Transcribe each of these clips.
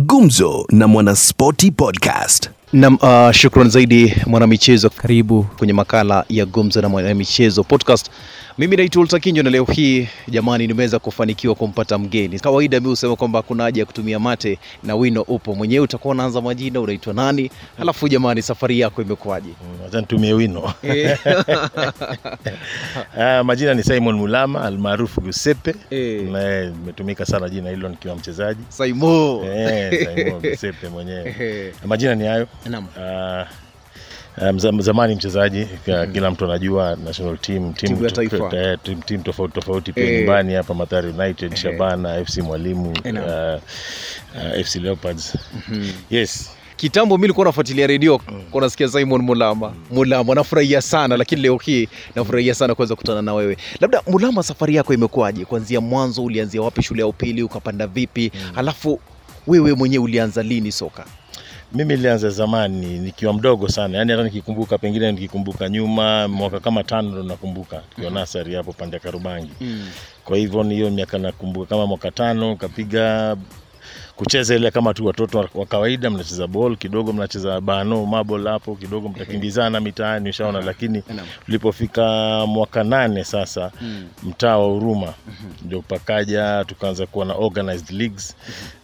Gumzo na Mwanaspoti Podcast. Nam, uh, shukran zaidi mwanamichezo, karibu kwenye makala ya Gumzo na Mwanamichezo Podcast. Mimi naitwa Ultakinjo na leo hii jamani, nimeweza kufanikiwa kumpata mgeni. Kawaida mi husema kwamba kuna haja ya kutumia mate na wino upo mwenyewe. Utakuwa unaanza majina, unaitwa nani, halafu jamani, safari yako imekuwaje? Acha nitumie wino. Eh. Ah, majina ni Simon Mulama almaarufu Giuseppe. Eh. Nimetumika sana jina hilo nikiwa mchezaji. Simon. Eh, Simon Giuseppe mwenyewe. Eh. Majina ni hayo. Naam. Ah, zamani mchezaji ka- kila mtu anajua national team Timu eh, team, team tofauti tofauti pia Eh. nyumbani hapa Mathare United, Eh. Shabana, FC Mwalimu, Eh, uh, ah, FC Leopards. Yes. Kitambo mi nilikuwa nafuatilia redio kwa nasikia Simon Mulama. Mulama nafurahia sana, lakini leo hii nafurahia sana kuweza kukutana na wewe. Labda Mulama, safari yako imekuwaje? Kuanzia mwanzo, ulianzia wapi shule ya upili, ukapanda vipi? Halafu wewe mwenyewe ulianza lini soka? Mimi nilianza zamani nikiwa mdogo sana, yaani hata nikikumbuka, pengine nikikumbuka nyuma mwaka kama tano ndo nakumbuka tukiwa nasari hapo pande ya Karubangi. Kwa hivyo ni hiyo miaka nakumbuka kama mwaka tano, kapiga kucheza ile kama tu watoto wa- wa kawaida, mnacheza ball kidogo, mnacheza bano mabol hapo kidogo, mtakimbizana mitaani, ushaona. Lakini Naam. tulipofika mwaka nane sasa, mtaa wa Huruma ndio pakaja, tukaanza kuwa na organized leagues.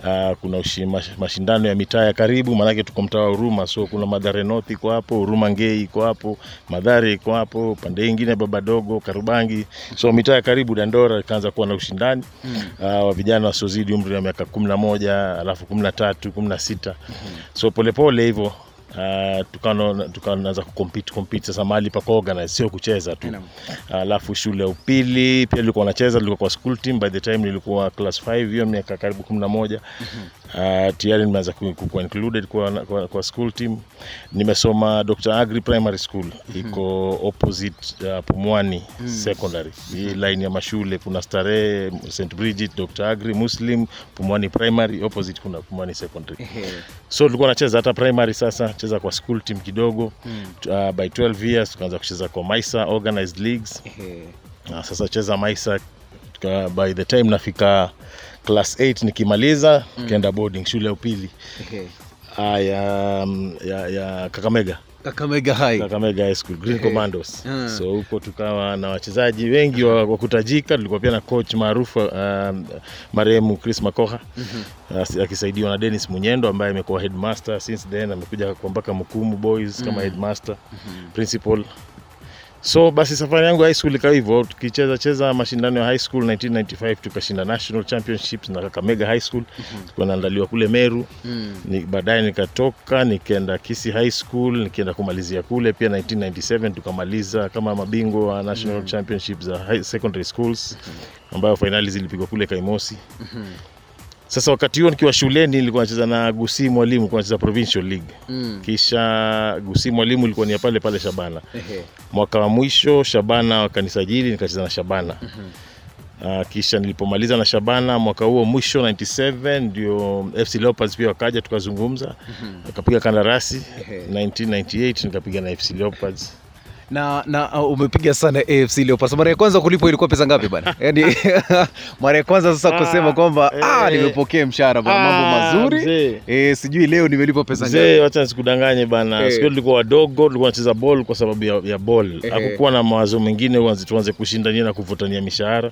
Ah, kuna ushi, mashindano ya mitaa ya karibu, maanake tuko mtaa wa Huruma, so kuna Madhare North iko hapo, Huruma Ngei iko hapo, Madhare iko hapo, pande nyingine Baba Dogo, Karubangi, so mitaa ya karibu Dandora ikaanza kuwa na ushindani. Uh, wa vijana wasiozidi umri wa miaka kumi na moja alafu kumi na tatu kumi na sita so polepole hivyo Uh, tukaanza tukaanza kucompete compete. Sasa mahali pa kuorganize sio kucheza tu. Alafu shule ya upili pia nilikuwa nacheza nilikuwa kwa school team. By the time nilikuwa class 5 hiyo miaka karibu 11 uh, tayari nimeanza ku- included kwa, kwa, kwa school team. Nimesoma Dr. Agri Primary School. Iko opposite uh, Pumwani Secondary. Hii line ya mashule. Kuna Starehe St Bridget Dr. Agri Muslim Pumwani Primary opposite kuna Pumwani Secondary. So tulikuwa nacheza hata primary sasa cheza kwa school team kidogo. Uh, by 12 years tukaanza kucheza kwa Maisa organized leagues. Na sasa cheza Maisa tuka- by the time nafika class 8 nikimaliza tukaenda boarding shule ya upili ah, ya, mm, ya, ya Kakamega Kakamega High. Kakamega High School Green okay. Commandos. yeah. So huko tukawa na wachezaji wengi wa, wa kutajika. Tulikuwa pia na coach maarufu uh, marehemu Chris Makoha uh, akisaidiwa na Dennis Munyendo ambaye amekuwa headmaster since then, amekuja kwa mpaka Mkumu Boys kama headmaster principal. So basi safari yangu ya high school ikawa hivyo, tukicheza cheza mashindano ya high school 1995 tukashinda national championships na Kakamega High School. Tulikuwa naandaliwa kule Meru. Ni, baadaye nikatoka nikaenda Kisi High School nikienda kumalizia kule pia 1997 tukamaliza kama mabingwa wa national championship za high secondary schools ambayo fainali zilipigwa kule Kaimosi. Sasa wakati huo nikiwa shuleni nilikuwa nacheza na Gusii Mwalimu, kwa nacheza provincial league. Kisha Gusii Mwalimu ilikuwa ni pale pale Shabana. Mwaka wa mwisho Shabana wakanisajili nikacheza na Shabana. Uh, kisha nilipomaliza na Shabana mwaka huo mwisho 97 ndio FC Leopards pia wakaja tukazungumza, wakapiga kandarasi 1998 nikapiga na FC Leopards. Na na umepiga sana AFC Leopards. Mara ya kwanza kulipo ilikuwa pesa ngapi bana? Yaani mara ya kwanza sasa kusema Ah, kwamba ah, eh, nimepokea mshahara bana, mambo ah, mazuri eh, sijui leo nimelipwa pesa Mzee, acha nisikudanganye bana, Eh. siku tulikuwa wadogo, tulikuwa tunacheza ball kwa sababu ya, ya ball. Eh. Hakukuwa na mawazo mengine uanze tuanze kushindania na kuvutania mishahara.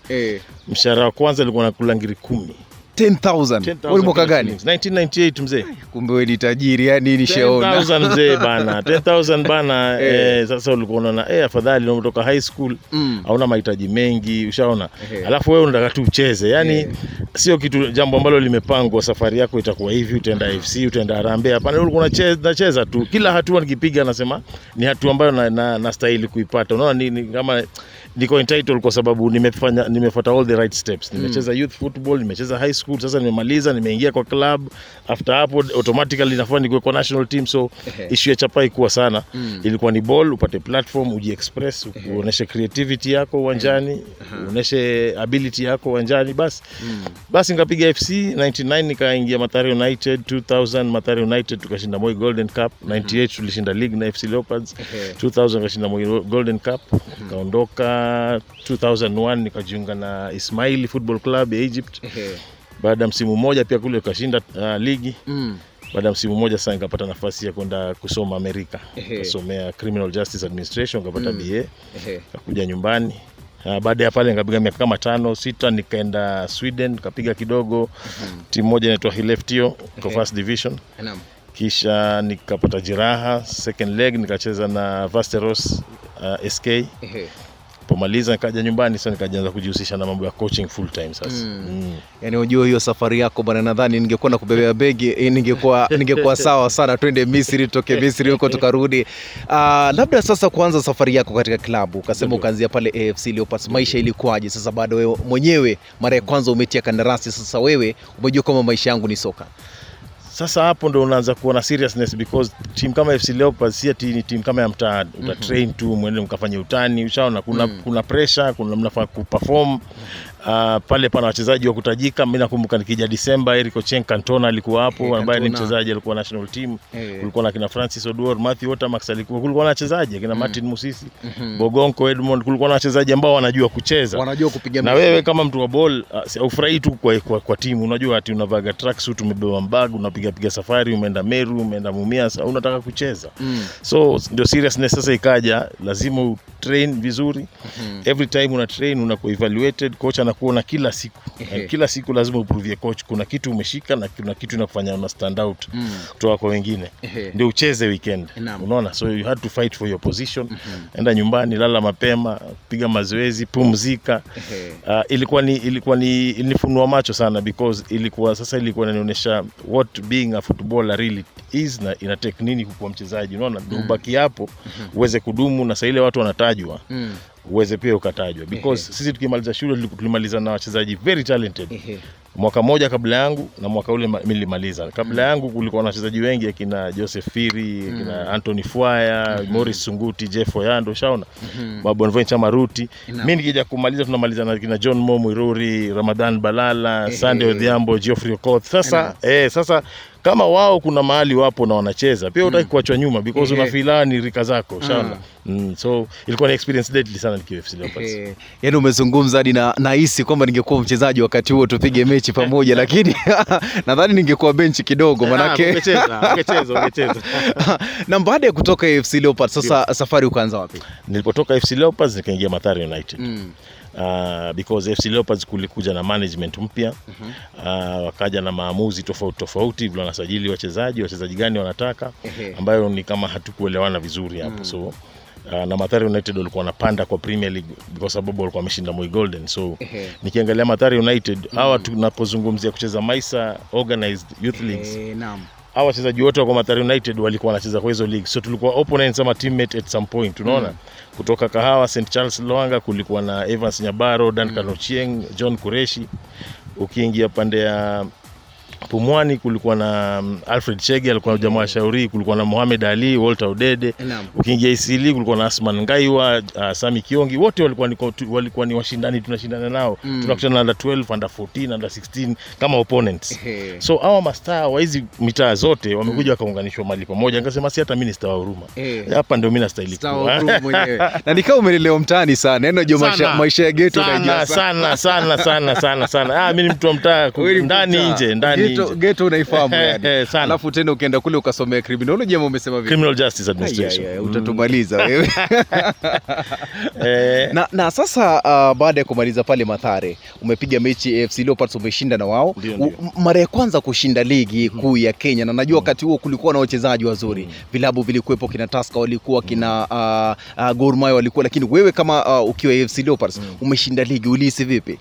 Mshahara wa kwanza ilikuwa nakula ngiri kumi. 10,000. 10,000 Wewe mwaka gani? 1998 mzee. Kumbe wewe ni tajiri, yani nishaona. 10,000 mzee bana 10000 bana Eh. eh, sasa ulikuwa unaona eh, afadhali umetoka high school Mm. hauna mahitaji mengi ushaona Hey. alafu wewe unataka tu ucheze yani hey. sio kitu jambo ambalo limepangwa safari yako itakuwa hivi utaenda FC utaenda Harambee hapana ulikuwa unacheza nacheza tu kila hatua nikipiga nasema ni hatua ambayo na, na, nastahili kuipata unaona ni, ni kama niko entitled kwa sababu nimefanya nimefuata all the right steps. Nimecheza youth football nimecheza high school sasa nimemaliza nimeingia kwa club. After hapo automatically nafaa nikuwe kwa national team so issue ya chapa ikuwa sana. Ilikuwa ni ball upate platform ujiexpress uoneshe creativity yako uwanjani uoneshe ability yako uwanjani basi basi nikapiga FC 99 nikaingia Mathare United 2000 Mathare United tukashinda Moi Golden Cup. 98 tulishinda league na FC Leopards. 2000 nikashinda Moi Golden Cup. Nikaondoka 2001 nikajiunga na Ismaili Football Club ya Egypt. Baada ya msimu mmoja pia kule ukashinda uh, ligi. Baada ya msimu mmoja sasa nikapata nafasi ya kwenda kusoma Amerika. Nikasomea criminal justice administration nikapata BA nikakuja nyumbani. Uh, baada ya pale nikapiga miaka kama tano sita nikaenda Sweden nikapiga kidogo. Timu moja inaitwa Hileftio kwa first division. Kisha nikapata jeraha second leg nikacheza na Vasteros uh, SK pomaliza nikaja nyumbani sasa nikaanza kujihusisha na mambo ya coaching full time sasa. Mm. yani unajua hiyo safari yako bwana nadhani ningekuwa na kubebea begi eh, ningekuwa ningekuwa sawa sana twende misri toke misri huko tukarudi. Uh, labda sasa kuanza safari yako katika klabu ukasema ukaanzia pale afc leopards maisha ilikuwaje? Sasa bado wewe mwenyewe mara ya kwanza umetia kandarasi sasa wewe umejua kwamba maisha yangu ni soka sasa hapo ndo unaanza kuona seriousness because team kama FC Leopards si ati ni team kama ya mtaa uta train tu mwende mkafanye utani ushaona? Kuna, kuna pressure kuna mnafaa kuperform Uh, pale pana wachezaji wa kutajika. Mimi nakumbuka nikija Disemba, Eric Ochieng Cantona alikuwa hapo Eh, ambaye ni mchezaji alikuwa national team. Eh. Kulikuwa na kina Francis Oduor, Matthew Otamax alikuwa, kulikuwa na wachezaji kina Martin Musisi, Bogonko Edmond, kulikuwa na wachezaji ambao wanajua kucheza. Wanajua kupiga na wewe kama mtu wa ball uh, si- tu kwa, kwa, kwa timu. Unajua ati unavaga tracksuit umebeba mbag unapiga piga safari umeenda Meru umeenda Mumias unataka kucheza. Mm. so ndio seriousness sasa ikaja lazima utrain vizuri. Every time una train unakuwa evaluated coach anakuona kila siku. Ehe. kila siku lazima uprovie coach kuna kitu umeshika na kuna kitu inakufanya una stand out kutoka kwa wengine. Ndio ucheze weekend. Naam. unaona? So you had to fight for your position. Enda nyumbani lala mapema piga mazoezi pumzika. Ehe. Uh, ilikuwa ni ilikuwa ni ilinifunua macho sana because ilikuwa sasa ilikuwa inanionyesha what being a footballer really is na ina take nini kukuwa mchezaji. Unaona? Ndio ubaki hapo uweze kudumu na saa ile watu wanatajwa. Mm. Uweze pia ukatajwa. Because sisi tukimaliza shule tulimaliza na wachezaji very talented. Ehe. mwaka moja kabla yangu na mwaka ule ma- nilimaliza. Kabla yangu kulikuwa na wachezaji wengi akina Joseph Firi akina Anthony Fwaya Morris Sunguti Jeff Oyando shaona Mabonventure Maruti mimi nikija kumaliza tunamaliza na kina John Mo Mwiruri Ramadan Balala Sunday Odhiambo Geoffrey Okoth. Sasa eh, sasa kama wao kuna mahali wapo na wanacheza pia utaki kuachwa nyuma because yeah. una filani rika zako shaona mm, so ilikuwa ni experience deadly sana nikiwa FC Leopards. Yeah. yani umezungumza hadi na nahisi kwamba ningekuwa mchezaji wakati huo tupige mechi pamoja lakini nadhani ningekuwa benchi kidogo Ah, manake. ungecheza ungecheza ungecheza. Na baada ya kutoka FC Leopards sasa safari ukaanza wapi? Nilipotoka FC Leopards nikaingia Mathare United. Mm. Uh, because FC Leopards kulikuja na management mpya. Uh, wakaja na maamuzi tofauti tofauti vile wanasajili wachezaji wachezaji gani wanataka ambayo ni kama hatukuelewana vizuri hapo. So uh, na Mathare United walikuwa wanapanda kwa Premier League kwa sababu walikuwa wameshinda Moi Golden. So nikiangalia Mathare United hawa tunapozungumzia kucheza Maisa organized youth leagues. naam. Hawa wachezaji wote wa Mathare United walikuwa wanacheza kwa hizo league, so tulikuwa opponents ama teammate at some point, unaona? Kutoka Kahawa, St Charles Loanga kulikuwa na Evans Nyabaro, Duncan Ochieng, John Kureshi. Ukiingia pande ya Pumwani kulikuwa na mm, Alfred Chege alikuwa jamaa wa Shauri, kulikuwa na Mohamed Ali, Walter Odede. Ukiingia Isili kulikuwa na Asman Ngaiwa, uh, Sami Kiongi, wote walikuwa ni, walikuwa ni washindani tunashindana nao. Tunakutana na under 12, under 14, under 16 kama opponents. Ehe. So hawa mastaa wa hizi mitaa zote wamekuja wakaunganishwa mahali pamoja, nikasema si hata mimi ni star wa huruma Eh. hapa, ndio mimi nastahili na nikaa umelelewa mtaani sana yani unajua maisha, maisha ya geto sana sana sana sana sana sana. Ah, mimi ni mtu wa mtaa ndani nje ndani Geto- geto unaifahamu yani. Sana. alafu tena ukienda kule ukasomea criminology ama umesema vipi? Criminal Justice Administration. ai, ai, Administration. utatumaliza wewe. Eh, na, na sasa uh, baada ya kumaliza pale Mathare umepiga mechi AFC Leopards umeshinda na wao. Mara ya kwanza kushinda ligi kuu ya Kenya na najua wakati huo kulikuwa na wachezaji wazuri. Vilabu vilikuwepo kina Tusker walikuwa kina uh, uh, Gor Mahia walikuwa lakini wewe kama uh, ukiwa AFC Leopards umeshinda ligi ulihisi vipi?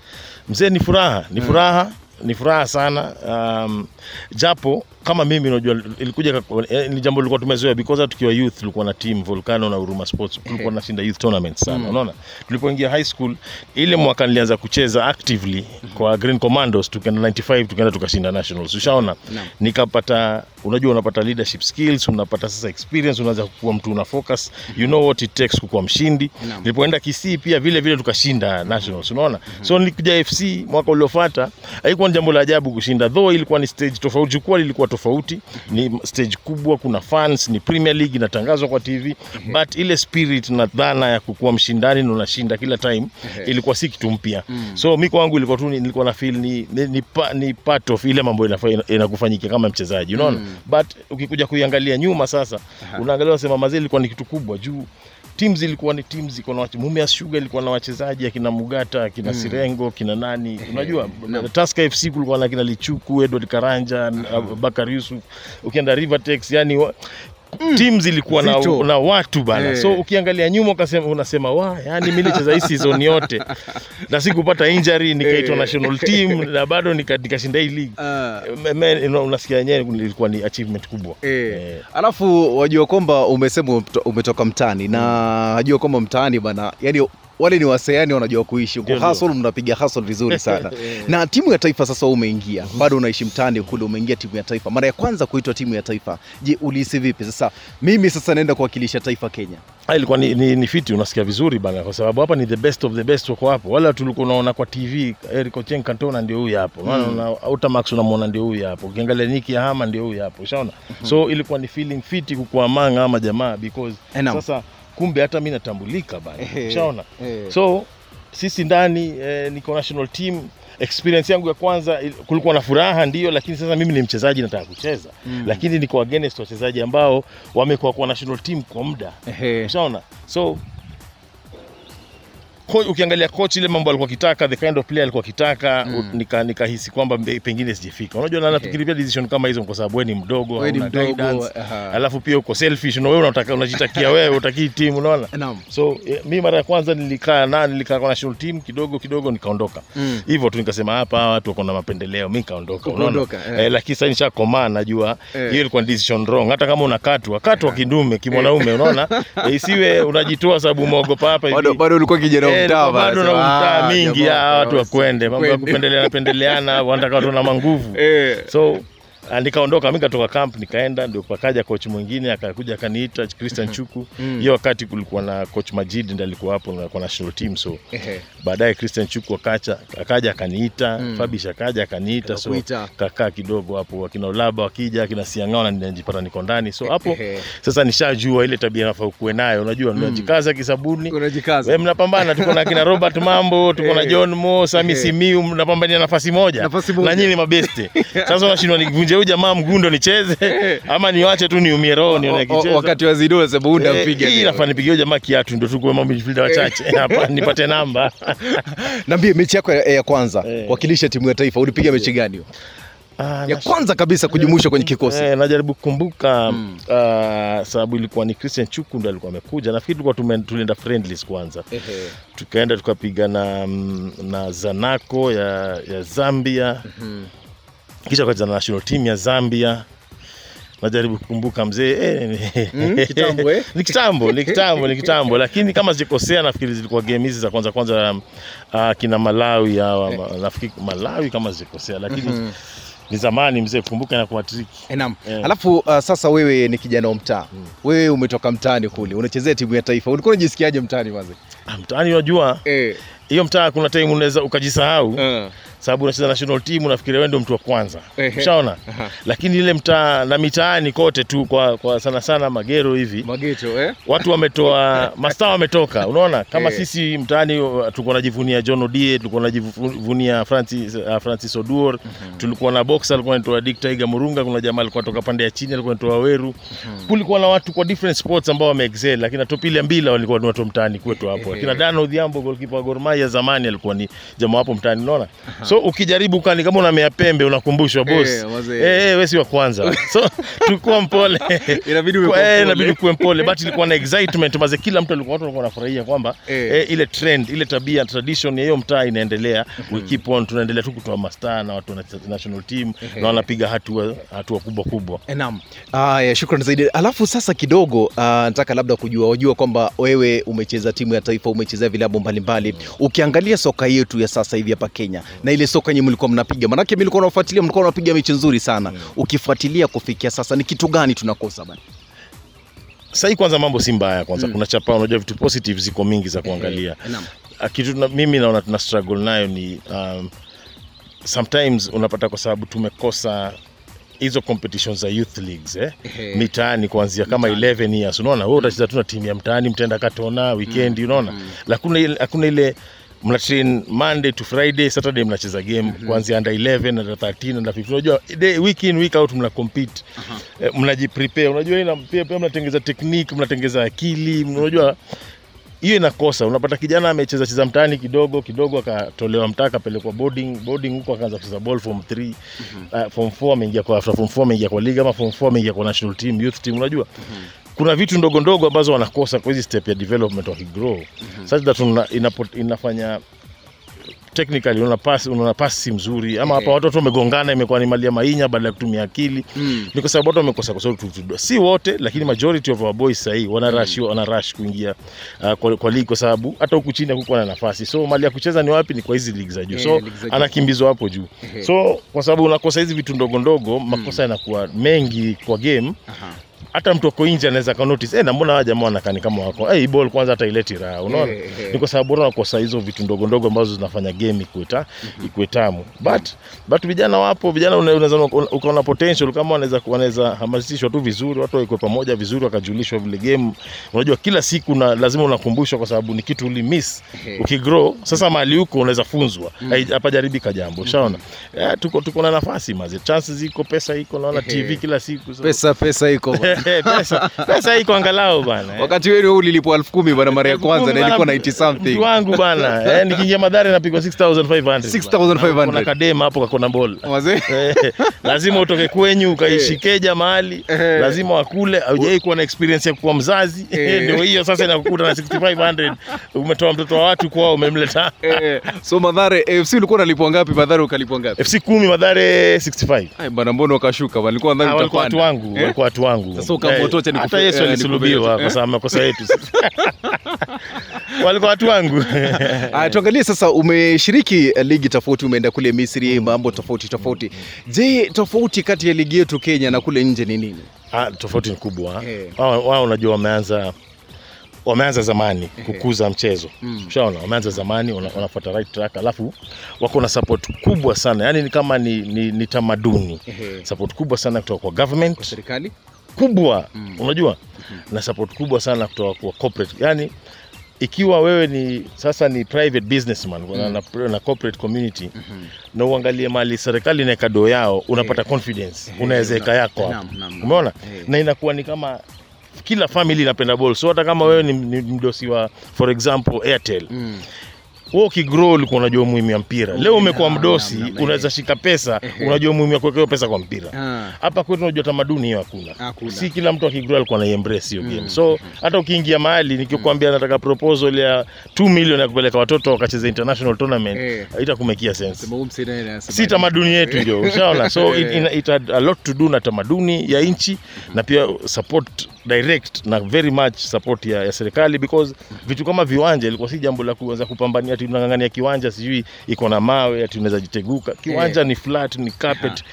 Mzee ni furaha ni furaha ni furaha sana. Um, japo kama mimi unajua ilikuja eh, ni jambo lilikuwa tumezoea because tukiwa youth tulikuwa na team Volcano na Huruma Sports. Tulikuwa tunashinda youth tournaments sana unaona? Tulipoingia high school ile mwaka nilianza kucheza actively kwa Green Commandos tukaenda 95 tukaenda tukashinda nationals. Ushaona? Nikapata unajua unapata leadership skills unapata sasa experience unaanza kuwa mtu una focus. You know what it takes kukuwa mshindi. Nilipoenda Kisii pia vile vile tukashinda nationals unaona? So nilikuja FC mwaka uliofuata haikuwa ni jambo la ajabu kushinda. Though ilikuwa ni stage tofauti jukwaa lilikuwa tofauti ni stage kubwa kuna fans ni Premier League inatangazwa kwa TV but ile spirit na dhana ya kukuwa mshindani na unashinda kila time ilikuwa si kitu mpya. So mi kwangu ilikuwa tu ni- nilikuwa na feel ni, ni, ni, pa, ni part of ile mambo inakufanyika kama mchezaji unaona? But ukikuja kuiangalia nyuma sasa unaangalia unasema mazee ilikuwa ni kitu kubwa juu timu zilikuwa ni timu ziko na Mumias Sugar ilikuwa na wachezaji akina Mugata akina Sirengo kina nani. Unajua Tusker FC kulikuwa na kina Lichuku Edward Karanja Bakar Yusuf. Ukienda Rivertex yani wa, timu zilikuwa na, na watu bana. Hey. so ukiangalia nyuma ukasema unasema wa yani mimi nilicheza hii season yote. Na sikupata injury nikaitwa national team na bado nika- nikashinda hii league. Uh. unasikia yenyewe ilikuwa ni achievement kubwa. Eh. Alafu wajua kwamba umesema umetoka mtaani na wajua kwamba mtaani bana, yani wale ni waseani wanajua kuishi. Huko, hustle, mnapiga hustle vizuri sana. Na timu ya taifa sasa umeingia, bado unaishi mtaani kule, umeingia timu ya taifa, mara ya kwanza kuitwa timu ya taifa. Je, ulihisi vipi? Sasa mimi sasa naenda kuwakilisha taifa Kenya. Ah, ilikuwa ni, ni, ni fiti unasikia vizuri bana kwa sababu hapa ni the best of the best wako hapo. Wala tulikuwa unaona kwa tv Eric Ochieng Cantona ndio huyu hapo. Unaona mm. Outamax unamwona ndio huyu hapo. Ukiangalia Nicky Hama ndio huyu hapo. Ushaona? So ilikuwa ni feeling fiti kukuwa among ama jamaa because Eh, sasa kumbe hata mi natambulika bana Eh, ushaona eh. so sisi ndani eh, niko national team experience yangu ya kwanza kulikuwa na furaha ndio lakini sasa mimi ni mchezaji nataka kucheza mm. lakini niko against wachezaji ambao wamekuwa kwa national team kwa muda Ehe. ushaona so ukiangalia coach ile mambo alikuwa kitaka the kind of player alikuwa kitaka mm. nika nikahisi kwamba pengine sijafika unajua na nafikiri pia decision kama hizo kwa sababu wewe ni mdogo Wewe una mdogo, guidance, aha. alafu pia uko selfish na wewe unataka unajitakia wewe utakii timu unaona so eh, mi mara ya kwanza nilikaa na nilikaa kwa national team kidogo kidogo nikaondoka Mm. hivyo tu nikasema hapa watu wako na mapendeleo mi nikaondoka unaona eh. eh, lakini sasa nishakomaa najua Eh. hiyo ilikuwa decision wrong hata kama unakatwa katwa kidume kimwanaume unaona Eh, isiwe unajitoa sababu umeogopa hapa hivi. Bado bado ulikuwa kijana Eh, bado na Ah, mingi ah, watu wakwende mambo ya kupendeleana pendeleana wanataka watu na manguvu. Eh. so nikaondoka mi katoka camp nikaenda ndio pakaja coach mwingine akakuja akaniita Christian Chuku hiyo wakati kulikuwa na coach Majid ndiye alikuwa hapo na national team so baadaye Christian Chuku akacha akaja akaniita mm. Fabish akaja akaniita so kakaa kidogo hapo akina Olaba wakija akina Siangao na ninajipata niko ndani so hapo sasa nishajua ile tabia nafaa kuwe nayo unajua unajikaza kisabuni Unajikaza. wewe, mnapambana tuko na kina Robert Mambo tuko na. John Mo Sami. Simiu mnapambania nafasi moja Nafasi moja. na nyinyi mabeste sasa unashindwa nivunje huyu jamaa mgundo nicheze ama niwache tu niumie roho nione akicheza Wakati wa Zido sema unda Eh, mpige. hii nafaa nipigie jamaa kiatu ndio tukuwe mambo midfielder wachache hapa nipate namba Niambie mechi yako ya, kwanza Eh. wakilisha timu ya taifa ulipiga mechi gani hiyo? Ah, Ya kwanza kabisa kujumuishwa kwenye kikosi. Eh, najaribu kukumbuka mm. uh, sababu ilikuwa ni Christian Chuku ndo alikuwa amekuja. Nafikiri tulikuwa tulienda friendlies kwanza, Ehe. tukaenda tukapiga na, mm, na Zanaco ya, ya Zambia kisha tukacheza na national team ya Zambia. Najaribu kukumbuka mzee eh, Mm, kitambo, eh? ni kitambo ni kitambo ni kitambo, lakini kama sikosea, nafikiri zilikuwa game hizi za kwanza kwanza, um, uh, kina Malawi hawa, nafikiri Malawi kama sikosea, lakini ni zamani mzee, kumbuka inakuwa triki Eh, Naam. Eh. Alafu uh, sasa wewe ni kijana wa mtaa. Wewe umetoka mtaani kule, unachezea timu ya taifa. Ulikuwa unajisikiaje mtaani mzee Ah, mtaani unajua Eh. mtaa kuna time unaweza ukajisahau Uh. Sababu unacheza national team unafikiria wewe ndio mtu wa kwanza. Ushaona? Lakini ile mtaa na mitaani kote tu kwa, kwa sana sana magero hivi Mageto eh? watu wametoa mastaa wametoka. Unaona? Kama Eh. sisi mtaani uh, tulikuwa najivunia John Odie tulikuwa najivunia Francis, uh, Francis Oduor. Tulikuwa na boxer alikuwa anaitwa Dick Tiger Murunga kuna jamaa alikuwa toka pande ya chini alikuwa anaitwa Weru kulikuwa na watu kwa different sports ambao wameexcel lakini Topile Mbila walikuwa ni watu mtaani kwetu hapo. Lakini Dan Odhiambo goalkeeper wa Gor Mahia zamani alikuwa ni jamaa hapo mtaani unaona so ukijaribu kani kama unamea pembe unakumbushwa boss. Eh, hey, eh, eh, wewe si wa kwanza. So tulikuwa mpole. Inabidi uwe mpole. eh, inabidi kuwe mpole. But ilikuwa na excitement. Maze kila mtu alikuwa watu walikuwa wanafurahia kwamba hey. eh, ile trend ile tabia tradition ya hiyo mtaa inaendelea. We keep on tunaendelea tu kutoa mastaa na watu wa national team na wanapiga hatua hatua kubwa kubwa. Naam. Haya, shukrani zaidi. Alafu sasa kidogo ah, nataka labda kujua, wajua kwamba wewe umecheza timu ya taifa, umechezea vilabu mbalimbali. Ukiangalia soka yetu ya sasa hivi hapa Kenya na ile soka yenye mlikuwa mnapiga, manake mimi nilikuwa nafuatilia, mlikuwa mnapiga mechi nzuri sana. Ukifuatilia kufikia sasa, ni kitu gani tunakosa bana? sahii kwanza mambo si mbaya kwanza. Kuna chapa unajua vitu positive ziko mingi za kuangalia. Naam. Ah, kitu na, mimi naona tuna struggle nayo ni um, sometimes unapata kwa sababu tumekosa hizo competitions za youth leagues eh? Mitaani kuanzia kama 11 years. Unaona wewe utacheza tu na timu ya mtaani mtaenda katona weekend unaona? Hakuna ile hakuna ile mna train Monday to Friday Saturday mnacheza game kuanzia under 11 under 13 under 15 unajua day, week in week out mna compete. Eh, mnajiprepare. Unajua ina pia pia mnatengeza technique mnatengeza akili unajua hiyo inakosa. Unapata kijana amecheza cheza mtaani kidogo kidogo akatolewa mtaa akapelekwa boarding boarding huko akaanza kucheza ball form 3 uh, form 4 ameingia kwa after form 4 ameingia kwa league ama form 4 ameingia kwa national team youth team. Unajua kuna vitu ndogo ndogo ambazo wanakosa kwa hizi step ya development wakigrow such that una, inapo, inafanya technically unaona pass unaona pasi mzuri. Ama hapa watoto wamegongana imekuwa ni mali ya mainya badala ya kutumia akili. Ni kwa sababu watu wamekosa kwa sababu si wote lakini majority of our boys sahii wana rush wana rush kuingia uh, kwa, kwa league kwa sababu hata huku chini hakukuwa na nafasi. So mali ya kucheza ni wapi? Ni kwa hizi league za juu. Eh, so anakimbizwa hapo juu. So kwa sababu unakosa hizi vitu ndogo ndogo makosa yanakuwa mengi kwa game hata mtu ako nje anaweza ka notice eh, na mbona hawa jamaa wanakani kama wako? Eh, ball kwanza hata ileti raha. Unaona? Eh, eh. ni kwa sababu bora wanakosa hizo vitu ndogo ndogo ambazo zinafanya game ikuwe ta ikuwe tamu. But but vijana wapo vijana unaweza ukaona potential kama wanaweza wanaweza hamasishwa tu vizuri watu waikuwe pamoja vizuri wakajulishwa vile game. Unajua kila siku na lazima unakumbushwa kwa sababu ni kitu uli miss. Ukigrow sasa mahali huko unaweza funzwa. Hai- hapa jaribika jambo ushaona? Eh, tuko tuko na nafasi mazi. Chances ziko pesa iko naona TV kila siku so. Pesa pesa iko pesa pesa iko angalau bana eh. wakati wewe ulilipwa 10000 bana mara ya kwanza na ilikuwa 90 something. wangu bana eh, nikiingia madhari napigwa 6500 6,500. kuna kadema hapo kakona ball Wazee. Eh, lazima utoke kwenyu ukaishikeja mahali Eh. lazima wakule haujai kuwa na experience ya kuwa mzazi Eh. ndio hiyo sasa inakukuta na 6500 umetoa mtoto wa watu kwao umemleta Eh, so Madhare AFC ulikuwa unalipwa ngapi? Madhare ukalipwa ngapi? FC 10 madhare 65 Ai bana, mbona ukashuka Ah, nadhani watu wangu Eh? walikuwa watu wangu Sasa Eh, nikupe- hata Yesu eh, alisulubiwa kwa sababu makosa yetu. Walikuwa watu wangu. Ah, tuangalie sasa, umeshiriki eh, ligi tofauti, umeenda kule Misri, mambo tofauti tofauti. Je, tofauti kati ya ligi yetu Kenya na kule nje ni nini? Ah, tofauti ni kubwa. Eh. wao wao unajua wameanza wameanza zamani kukuza mchezo. Ushaona wameanza zamani wana- wanafuata right track alafu wako na support kubwa sana. Yani ni kama ni, ni, ni tamaduni. Support kubwa sana kutoka kwa government Serikali? Kubwa. Unajua? Na support kubwa sana kutoka kwa corporate. Yani ikiwa wewe ni sasa ni private businessman mm. na, na corporate community na uangalie mali serikali inaweka doo yao unapata confidence. Unaweza weka yako hapo. Naam, naam, naam. umeona? Eh. na inakuwa ni kama kila family inapenda ball so hata kama wewe ni, ni mdosi wa for example airtel. Mm. Wewe ukigrow ulikuwa unajua umuhimu ya mpira. Leo umekuwa mdosi unaweza shika pesa unajua umuhimu ya kuweka pesa kwa mpira. Ah. hapa kwetu unajua tamaduni hiyo hakuna. Si kila mtu akigrow alikuwa na embrace hiyo game. So hata ukiingia mahali nikikwambia nataka proposal ya 2 million ya kupeleka watoto wakacheza international tournament Eh. haitakumekia sense. Si tamaduni yetu ndio ushaona. So it, it, it had a lot to do na tamaduni ya nchi na pia support direct na very much support ya, ya serikali because vitu kama viwanja ilikuwa si jambo la kuanza kupambania ati unang'ang'ania kiwanja sijui iko na mawe ati unaweza jiteguka. Kiwanja ni flat ni carpet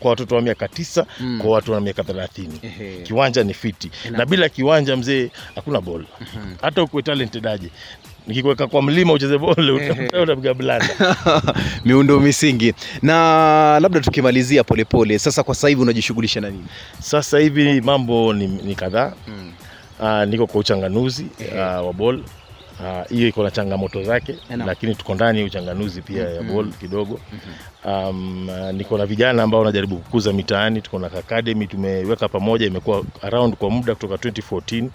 kwa watoto wa miaka tisa kwa watu wa miaka thelathini. Kiwanja ni fiti. Na bila kiwanja mzee hakuna bol hata ukuwe talented aje nikikuweka kwa mlima ucheze vole utapiga blanda. Miundo misingi. Na labda tukimalizia polepole, sasa kwa sasa hivi unajishughulisha na nini? Sasa hivi mambo ni, ni kadhaa. Uh, niko kwa uchanganuzi uh, wa bol hiyo hiyo iko na changamoto zake Eno. lakini tuko ndani uchanganuzi pia ya ball kidogo. Um, uh, niko na vijana ambao wanajaribu kukuza mitaani tuko na academy tumeweka pamoja imekuwa around kwa muda kutoka 2014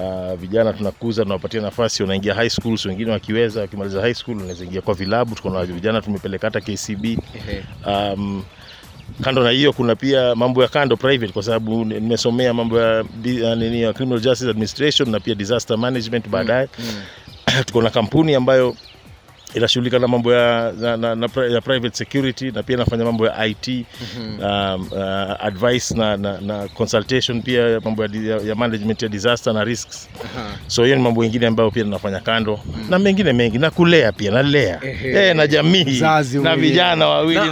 Uh, vijana tunakuza tunawapatia nafasi wanaingia high schools wengine wakiweza wakimaliza high school wanaweza ingia kwa vilabu tuko na vijana tumepeleka hata KCB um, kando na hiyo kuna pia mambo ya kando private kwa sababu nimesomea mambo ya, nini ya criminal justice administration na pia disaster management baadaye. tuko na kampuni ambayo inashughulika na mambo ya, na, na, na, ya private security na pia inafanya mambo ya IT um, uh, advice na, na, na consultation pia mambo ya, ya, management ya disaster na risks. So hiyo ni mambo mengine ambayo pia tunafanya kando. Na mengine mengi na kulea pia nalea eh, na jamii. Na vijana wawili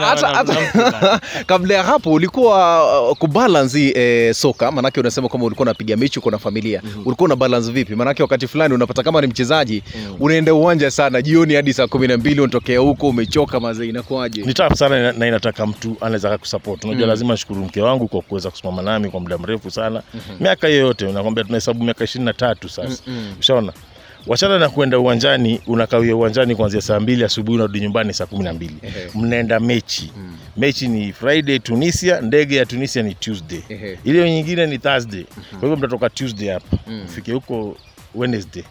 kabla ya hapo ulikuwa uh, kubalance eh, soka. Manake unasema kwamba ulikuwa unapiga mechi uko na familia. Ulikuwa una balance vipi? Manake wakati fulani unapata kama ni mchezaji unaenda uwanja sana jioni hadi saa kumi na mbili unatokea huko umechoka mazee inakuwaje? Ni tough sana na- na inataka mtu anaweza kusupport. Unajua Mm. lazima nishukuru mke wangu kwa kuweza kusimama nami kwa muda mrefu sana. Miaka hiyo yote nakwambia tunahesabu miaka ishirini na tatu sasa. Ushaona? Wachana na kuenda uwanjani unakawia uwanjani kuanzia saa mbili asubuhi unarudi nyumbani saa kumi na mbili. Mnaenda mechi. Mechi ni friday tunisia ndege ya tunisia ni tuesday. Ile nyingine ni thursday. Kwa hivyo mtatoka tuesday hapa. Ufike huko wednesday.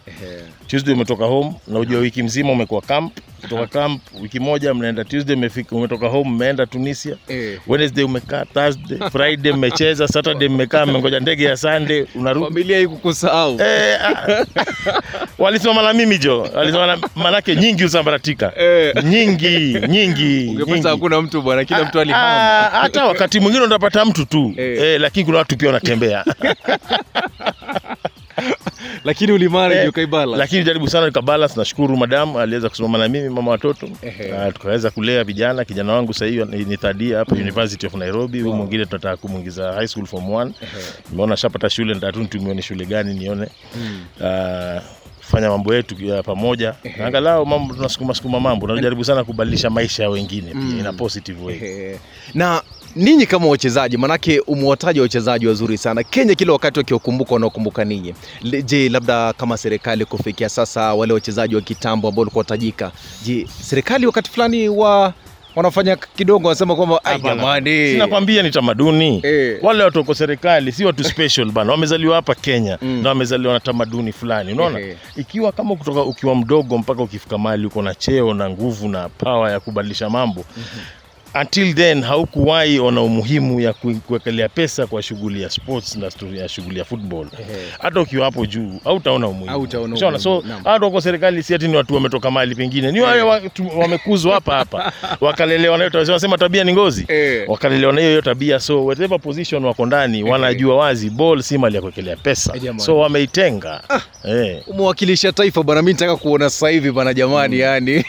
Tuesday umetoka home na ujua wiki mzima umekuwa camp. Kutoka camp wiki moja mnaenda tuesday umefika umetoka home mmeenda tunisia. Eh. wednesday umekaa thursday friday mmecheza saturday mmekaa mmengoja ndege ya sunday unarudi. Familia ikukusahau Eh, ah, walisimama na mimi jo. Walisimama na manake nyingi usambaratika Eh. nyingi nyingi ungepata hakuna mtu bwana kila mtu alihama. Ah, hata wakati mwingine unapata mtu tu. Eh. eh, lakini kuna watu pia wanatembea lakini ulimanage Eh, ukaibala. lakini jaribu sana nikabalance. Nashukuru madam aliweza kusimama na mimi mama watoto na tukaweza kulea vijana. Kijana wangu sasa hivi ni, thadia hapa mm. University of Nairobi. Huyu mwingine tunataka kumuingiza high school form 1. Nimeona shapata shule, nitumie ni shule gani nione Ah, fanya mambo yetu ya pamoja, angalau mambo tunasukuma sukuma mambo, najaribu sana kubadilisha maisha ya wengine pia in a positive way. Na ninyi kama wachezaji manake umewataja wachezaji wazuri sana. Kenya kila wakati wakiwakumbuka wanaokumbuka ninyi? Je labda kama serikali kufikia sasa wale wachezaji wa kitambo ambao walikuwa tajika, je serikali wakati fulani wa wanafanya kidogo wanasema kwamba "Ai, jamani. Sinakwambia ni tamaduni. E. wale watu wako serikali si watu special bana, wamezaliwa hapa Kenya Mm. na wamezaliwa na tamaduni fulani, unaona? E. ikiwa kama kutoka ukiwa mdogo mpaka ukifika mahali uko na cheo na nguvu na power ya kubadilisha mambo until then haukuwahi ona umuhimu ya ku- kuwekelea pesa kwa shughuli ya sports na ya shughuli ya football. Hata ukiwa hapo juu hautaona umuhimu. So hata wako serikali si ati ni watu wametoka mahali pengine. Ni wale wamekuzwa hapa hapa. Wakalelewa nayo wasema tabia. Ni ngozi. Eh. wakalelewa na hiyo tabia. So whatever position wako ndani wanajua wazi ball si mali ya kuwekelea pesa. Eh, so wameitenga. Eh. umewakilisha taifa bwana. Mi nataka kuona sasa hivi bana jamani yani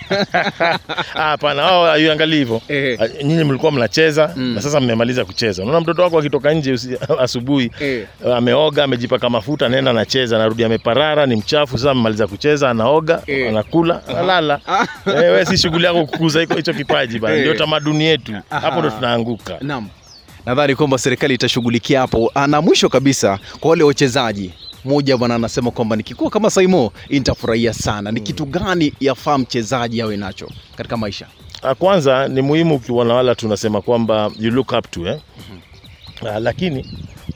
Ah, hapana wao haiangalii hivyo. Eh. Ah, nyinyi mlikuwa mnacheza na sasa mmemaliza kucheza unaona mtoto wako akitoka nje asubuhi e. ameoga amejipaka mafuta anaenda anacheza narudi ameparara ni mchafu sasa amemaliza kucheza anaoga e. anakula analala e, wewe si shughuli yako kukuza hicho- kipaji bana e. ndio tamaduni yetu hapo ndo tunaanguka Naam. Nadhani kwamba serikali itashughulikia hapo. Ah, Na mwisho kabisa kwa wale wachezaji moja bwana anasema kwamba nikikuwa kama Saimo nitafurahia sana. Ni kitu gani yafaa mchezaji awe nacho katika maisha? Ah, kwanza ni muhimu ukiwa na wala tunasema kwamba you look up to eh? Ah, lakini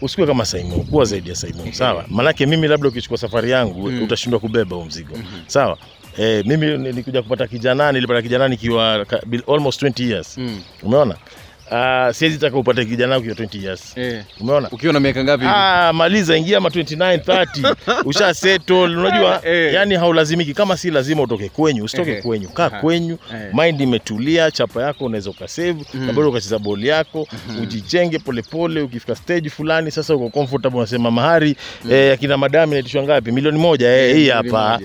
usikuwe kama Saimo, kuwa zaidi ya Simon. sawa? Manake mimi labda ukichukua safari yangu utashindwa kubeba huo mzigo, sawa? Eh, mimi nilikuja kupata kijana, nilipata kijana nikiwa almost 20 years. Umeona? Ah, siwezi taka upate kijana ukiwa 20 years. Umeona? Ukiwa na miaka ngapi? Ah, maliza ingia ma 29 30 usha settle unajua Eh. yani haulazimiki kama si lazima utoke kwenyu usitoke eh. kwenyu kaa kwenyu Eh. mind imetulia chapa yako unaweza ukasave na bado ukacheza boli yako ujijenge polepole ukifika stage fulani sasa uko comfortable unasema mahari eh, akina madam inaitishwa ngapi milioni moja eh, hii hapa. Ah,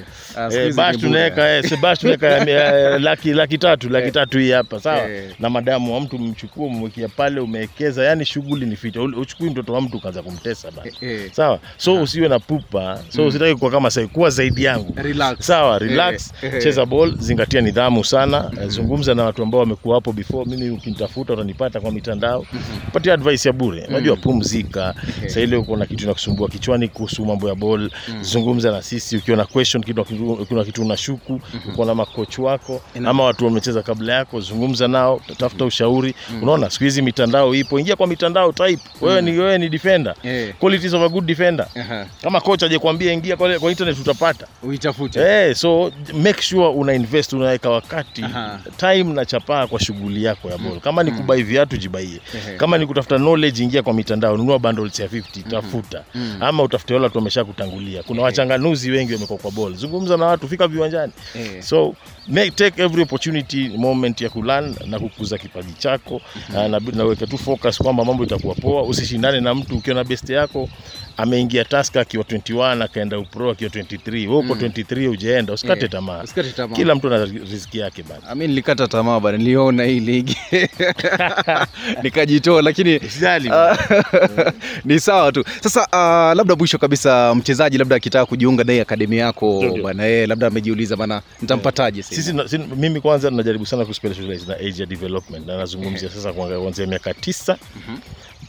Eh, bash tunaweka eh, bash tunaweka eh, laki laki tatu laki tatu hii hapa sawa Eh. na madamu wa mtu mchukua umwekea pale umewekeza yani shughuli ni fita uchukui mtoto wa mtu ukaanza kumtesa bana Eh, eh. sawa? So usiwe na pupa. So usitaki kuwa kama sai kuwa zaidi yangu. Relax. sawa relax. Eh, eh. cheza ball zingatia nidhamu sana. Eh, zungumza na watu ambao wamekuwa hapo before. Mimi ukinitafuta utanipata kwa mitandao. Patia advice ya bure. Unajua pumzika. Sasa ile uko na kitu nakusumbua kichwani kuhusu mambo ya ball zungumza na sisi. Ukiwa na question kitu kuna kitu unashuku uko na makocha wako ama watu wamecheza kabla yako zungumza nao tafuta ushauri. Unaona bana siku hizi mitandao ipo. Ingia kwa mitandao type. Wewe ni wewe ni defender. Yeah. qualities of a good defender. Aha. kama coach ajekwambia ingia kwa, kwa internet utapata. Uitafute. Eh, so make sure una invest unaweka wakati Aha. time na chapaa kwa shughuli yako ya ball. Kama ni kubai viatu jibaie. Kama ni kutafuta knowledge ingia kwa mitandao nunua bundles ya 50 tafuta. Ama utafute wale watu wamesha kutangulia kuna wachanganuzi wengi wamekuwa kwa ball. Zungumza na watu fika viwanjani. Eh. so make, take every opportunity moment ya kulan na kukuza kipaji chako. Na, na, na weke tu focus kwamba mambo itakuwa poa. Usishindane na mtu ukiwa na best yako ameingia taska akiwa 21 akaenda upro akiwa 23 wewe uko 23 ujaenda usikate yeah. tamaa usikate tamaa. kila mtu ana riziki yake bana Mimi nilikata tamaa bana, niliona hii ligi nikajitoa, lakini Usijali. ah, ni sawa tu. Sasa uh, labda mwisho kabisa, mchezaji labda akitaka kujiunga na hii akademi yako bana, yeye labda amejiuliza bana, nitampataje Yeah. sisi, na- si- mimi kwanza najaribu sana kuspecialize na age development na nazungumzia sasa kuanzia miaka tisa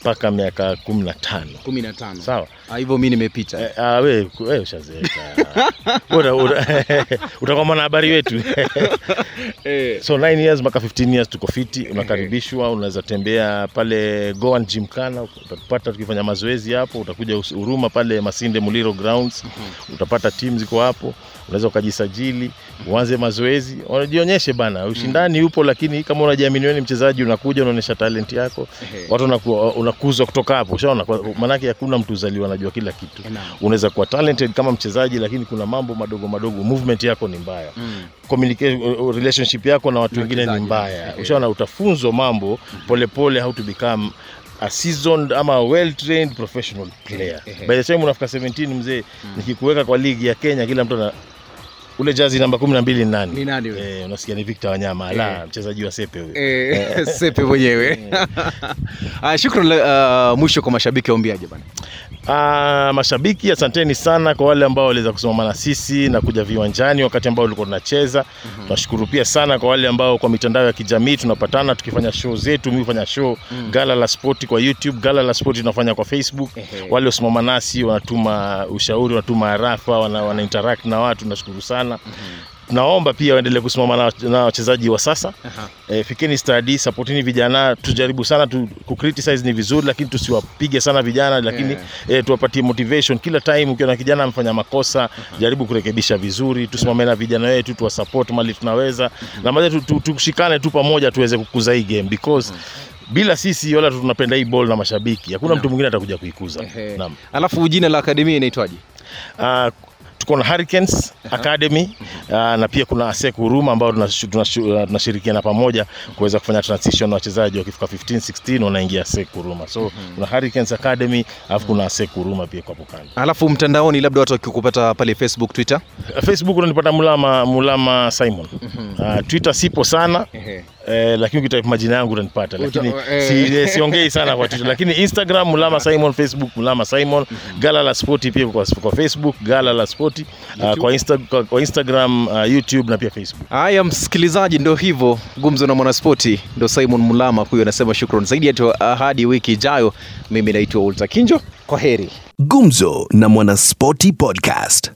mpaka miaka kumi na tano kumi na tano. sawa Ah, hivyo mi nimepita. Eh, ah, we, we ushazeeka Uta- uta- utakuwa mwanahabari wetu. Eh. so 9 years mpaka 15 years tuko fiti unakaribishwa unaweza tembea pale Goan Gymkhana utatupata tukifanya mazoezi hapo utakuja Huruma pale Masinde Muliro grounds utapata team ziko hapo unaweza ukajisajili uanze mazoezi. Unajionyeshe bana ushindani upo lakini kama unajiamini wewe ni mchezaji unakuja unaonyesha talent yako watu wanaku- unakuzwa kutoka hapo. Ushaona maanake hakuna mtu uzaliwa anajua kila kitu. Unaweza kuwa talented kama mchezaji lakini kuna mambo madogo madogo. Movement yako ni mbaya. Mm. communication uh, relationship yako na watu wengine ni mbaya. Ushaona utafunzwa mambo polepole how to become a seasoned ama well trained professional player. By the time unafika 17 mzee nikikuweka kwa ligi ya Kenya kila mtu ana ule jazi namba 12 ni nani Ni nani wewe? eh, unasikia ni Victor Wanyama ala Eh. mchezaji wa sepe huyo Eh, sepe mwenyewe. Ah, shukrani uh, mwisho kwa mashabiki waombiaje bwana? Ah, mashabiki asanteni sana kwa wale ambao waliweza kusimama na sisi na kuja viwanjani wakati ambao tulikuwa tunacheza. Tunashukuru pia sana kwa wale ambao kwa mitandao ya kijamii tunapatana tukifanya show zetu. Mimi fanya show Gala la Sport kwa YouTube, Gala la Sport tunafanya kwa Facebook. Wale wasimama nasi wanatuma ushauri, wanatuma arafa, wana, wana interact na watu, nashukuru sana. Naomba pia waendelee kusimama na na wachezaji wa sasa. E, fikeni stadi, supportini vijana, tujaribu sana tu, kucriticize ni vizuri, lakini tusiwapige sana vijana, lakini e, tuwapatie motivation kila time. Ukiona kijana amefanya makosa, jaribu kurekebisha vizuri, tusimame na vijana wetu, tuwasupport mali tunaweza, na moja tu- tu- tushikane tu pamoja, tuweze kukuza hii game because bila sisi wala tunapenda hii ball na mashabiki, hakuna mtu mwingine atakuja kuikuza. Naam. Alafu jina la akademia inaitwaje? Ah, tuko na Hurricanes Academy ah, na pia kuna ASEC Huruma ambao tunashu- tunashirikiana pamoja kuweza kufanya transition wachezaji wakifika 15 16 wanaingia ASEC Huruma. So kuna Hurricanes Academy alafu kuna ASEC Huruma pia kwa hapo. Alafu mtandaoni, labda watu wakikupata pale Facebook, Twitter. Facebook unanipata Mulama Mulama Simon. Ah, Twitter sipo sana. Eh, lakini ukitype majina yangu utanipata, lakini eh. si, eh, siongei sana kwa Twitter, lakini Instagram Mulama Simon, Facebook Mulama Simon, Gala la Spoti pia kwa, kwa Facebook Gala la Spoti, uh, kwa, Insta, kwa, kwa Instagram uh, YouTube na pia Facebook. Haya, msikilizaji, ndo hivyo gumzo na mwanaspoti, ndo Simon Mulama huyo anasema shukrani zaidi yetu. Hadi wiki ijayo, mimi naitwa Ulta Kinjo, kwa heri. Gumzo na Mwanaspoti Podcast.